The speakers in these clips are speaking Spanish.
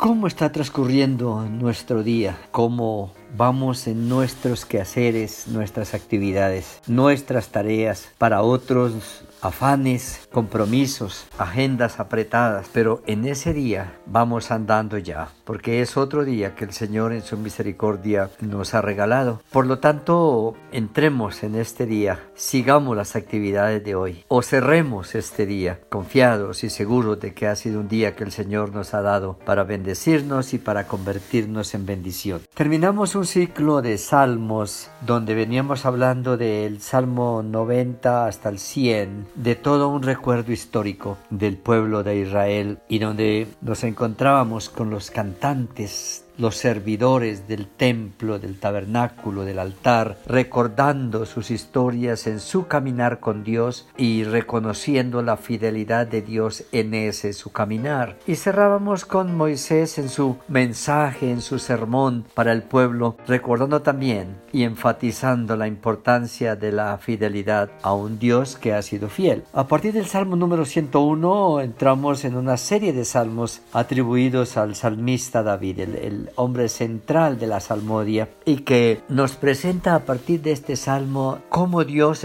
¿Cómo está transcurriendo nuestro día? ¿Cómo vamos en nuestros quehaceres, nuestras actividades, nuestras tareas? Para otros afanes, compromisos, agendas apretadas, pero en ese día vamos andando ya, porque es otro día que el Señor en su misericordia nos ha regalado. Por lo tanto, entremos en este día, sigamos las actividades de hoy o cerremos este día confiados y seguros de que ha sido un día que el Señor nos ha dado para bendecirnos y para convertirnos en bendición. Terminamos un ciclo de salmos donde veníamos hablando del Salmo 90 hasta el 100 de todo un recuerdo histórico del pueblo de Israel y donde nos encontrábamos con los cantantes los servidores del templo, del tabernáculo, del altar, recordando sus historias en su caminar con Dios y reconociendo la fidelidad de Dios en ese su caminar. Y cerrábamos con Moisés en su mensaje, en su sermón para el pueblo, recordando también y enfatizando la importancia de la fidelidad a un Dios que ha sido fiel. A partir del Salmo número 101 entramos en una serie de salmos atribuidos al salmista David, el, hombre central de la salmodia, y que nos presenta a partir de este salmo cómo Dios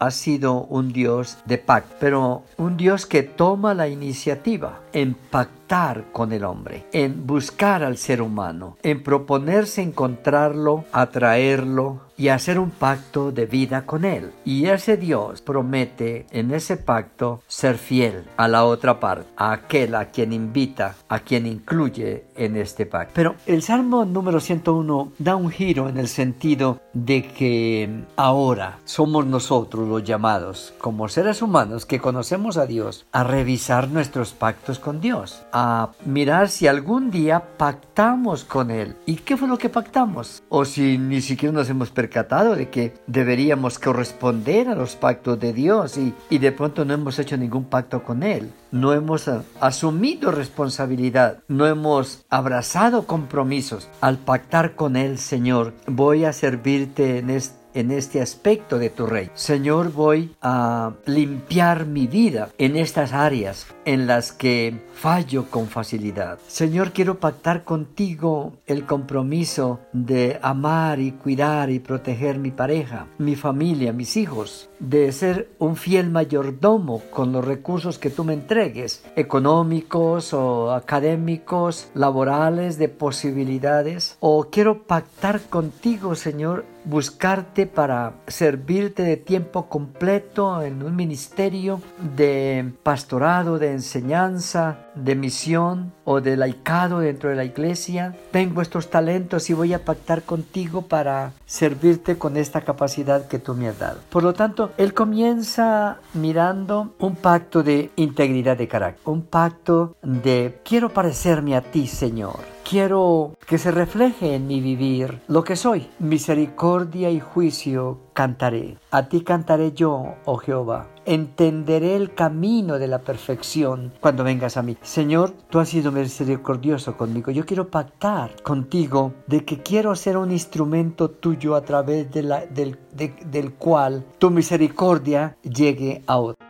ha sido un Dios de pacto, pero un Dios que toma la iniciativa en pactar con el hombre, en buscar al ser humano, en proponerse encontrarlo, atraerlo, y hacer un pacto de vida con Él. Y ese Dios promete en ese pacto ser fiel a la otra parte, a aquel a quien invita, a quien incluye en este pacto. Pero el Salmo número 101 da un giro en el sentido de que ahora somos nosotros los llamados, como seres humanos que conocemos a Dios, a revisar nuestros pactos con Dios, a mirar si algún día pactamos con Él. ¿Y qué fue lo que pactamos? O si ni siquiera nos hemos percatado de que deberíamos corresponder a los pactos de Dios y, y de pronto no hemos hecho ningún pacto con Él. No hemos eh, asumido responsabilidad, no hemos abrazado compromisos. Al pactar con Él, Señor, voy a servirte en este en este aspecto de tu rey. Señor, voy a limpiar mi vida en estas áreas en las que fallo con facilidad. Señor, quiero pactar contigo el compromiso de amar y cuidar y proteger mi pareja, mi familia, mis hijos, de ser un fiel mayordomo con los recursos que tú me entregues, económicos o académicos, laborales, de posibilidades. O quiero pactar contigo, Señor, buscarte para servirte de tiempo completo en un ministerio de pastorado, de enseñanza, de misión o de laicado dentro de la iglesia. Tengo estos talentos y voy a pactar contigo para servirte con esta capacidad que tú me has dado. Por lo tanto, él comienza mirando un pacto de integridad de carácter, un pacto de quiero parecerme a ti, Señor. Quiero que se refleje en mi vivir lo que soy. Misericordia y juicio cantaré. A ti cantaré yo, oh Jehová. Entenderé el camino de la perfección cuando vengas a mí. Señor, tú has sido misericordioso conmigo. Yo quiero pactar contigo de que quiero ser un instrumento tuyo a través del, del cual tu misericordia llegue a otro.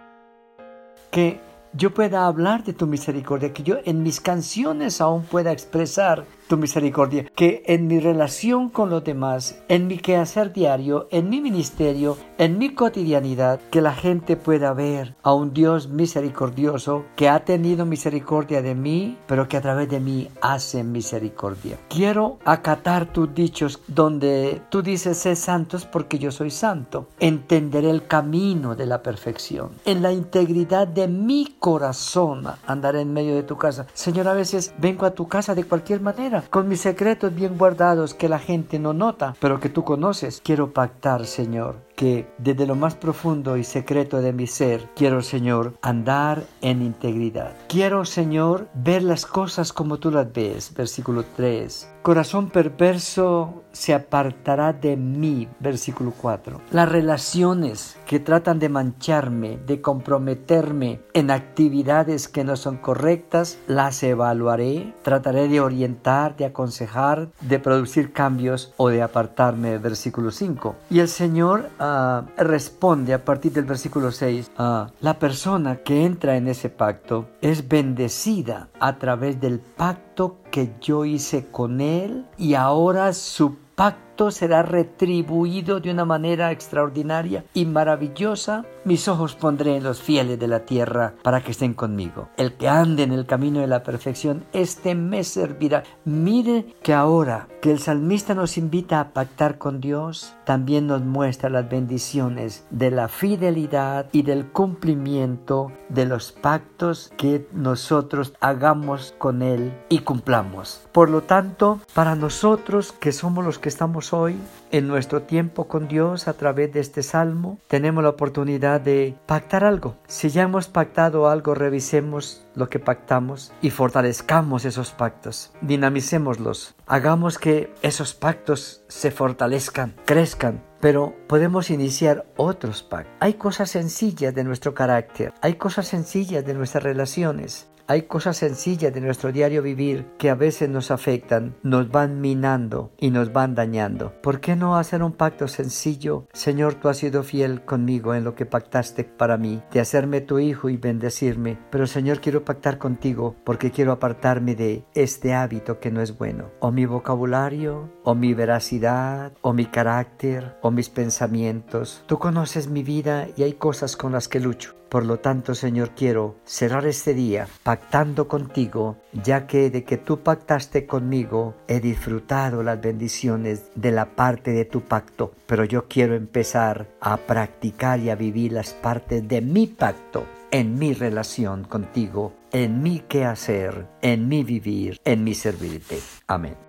Que yo pueda hablar de tu misericordia, que yo en mis canciones aún pueda expresar tu misericordia, que en mi relación con los demás, en mi quehacer diario, en mi ministerio, en mi cotidianidad, que la gente pueda ver a un Dios misericordioso que ha tenido misericordia de mí, pero que a través de mí hace misericordia. Quiero acatar tus dichos donde tú dices, sé santos porque yo soy santo. Entenderé el camino de la perfección. En la integridad de mi corazón andaré en medio de tu casa. Señor, a veces vengo a tu casa de cualquier manera con mis secretos bien guardados que la gente no nota, pero que tú conoces. Quiero pactar, Señor, que desde lo más profundo y secreto de mi ser, quiero, Señor, andar en integridad. Quiero, Señor, ver las cosas como tú las ves. Versículo 3. Corazón perverso se apartará de mí. Versículo 4. Las relaciones que tratan de mancharme, de comprometerme en actividades que no son correctas, las evaluaré. Trataré de orientar, de aconsejar, de producir cambios o de apartarme. Versículo 5. Y el Señor Ah, responde a partir del versículo 6, a la persona que entra en ese pacto es bendecida a través del pacto que yo hice con Él y ahora su pacto será retribuido de una manera extraordinaria y maravillosa. Mis ojos pondré en los fieles de la tierra para que estén conmigo. El que ande en el camino de la perfección, este me servirá. Mire que ahora que el salmista nos invita a pactar con Dios, también nos muestra las bendiciones de la fidelidad y del cumplimiento de los pactos que nosotros hagamos con Él y cumplamos. Por lo tanto, para nosotros que somos los que estamos hoy en nuestro tiempo con Dios a través de este salmo, tenemos la oportunidad de pactar algo. Si ya hemos pactado algo, revisemos lo que pactamos y fortalezcamos esos pactos, dinamicémoslos, hagamos que esos pactos se fortalezcan, crezcan, pero podemos iniciar otros pactos. Hay cosas sencillas de nuestro carácter, hay cosas sencillas de nuestras relaciones, hay cosas sencillas de nuestro diario vivir que a veces nos afectan, nos van minando y nos van dañando. ¿Por qué no hacer un pacto sencillo? Señor, tú has sido fiel conmigo en lo que pactaste para mí, de hacerme tu hijo y bendecirme. Pero Señor, quiero pactar contigo porque quiero apartarme de este hábito que no es bueno. O mi vocabulario, o mi veracidad, o mi carácter, o mis pensamientos. Tú conoces mi vida y hay cosas con las que lucho. Por lo tanto, Señor, quiero cerrar este día pactando contigo, ya que de que tú pactaste conmigo he disfrutado las bendiciones de la parte de tu pacto, pero yo quiero empezar a practicar y a vivir las partes de mi pacto en mi relación contigo, en mi quehacer, en mi vivir, en mi servirte. Amén.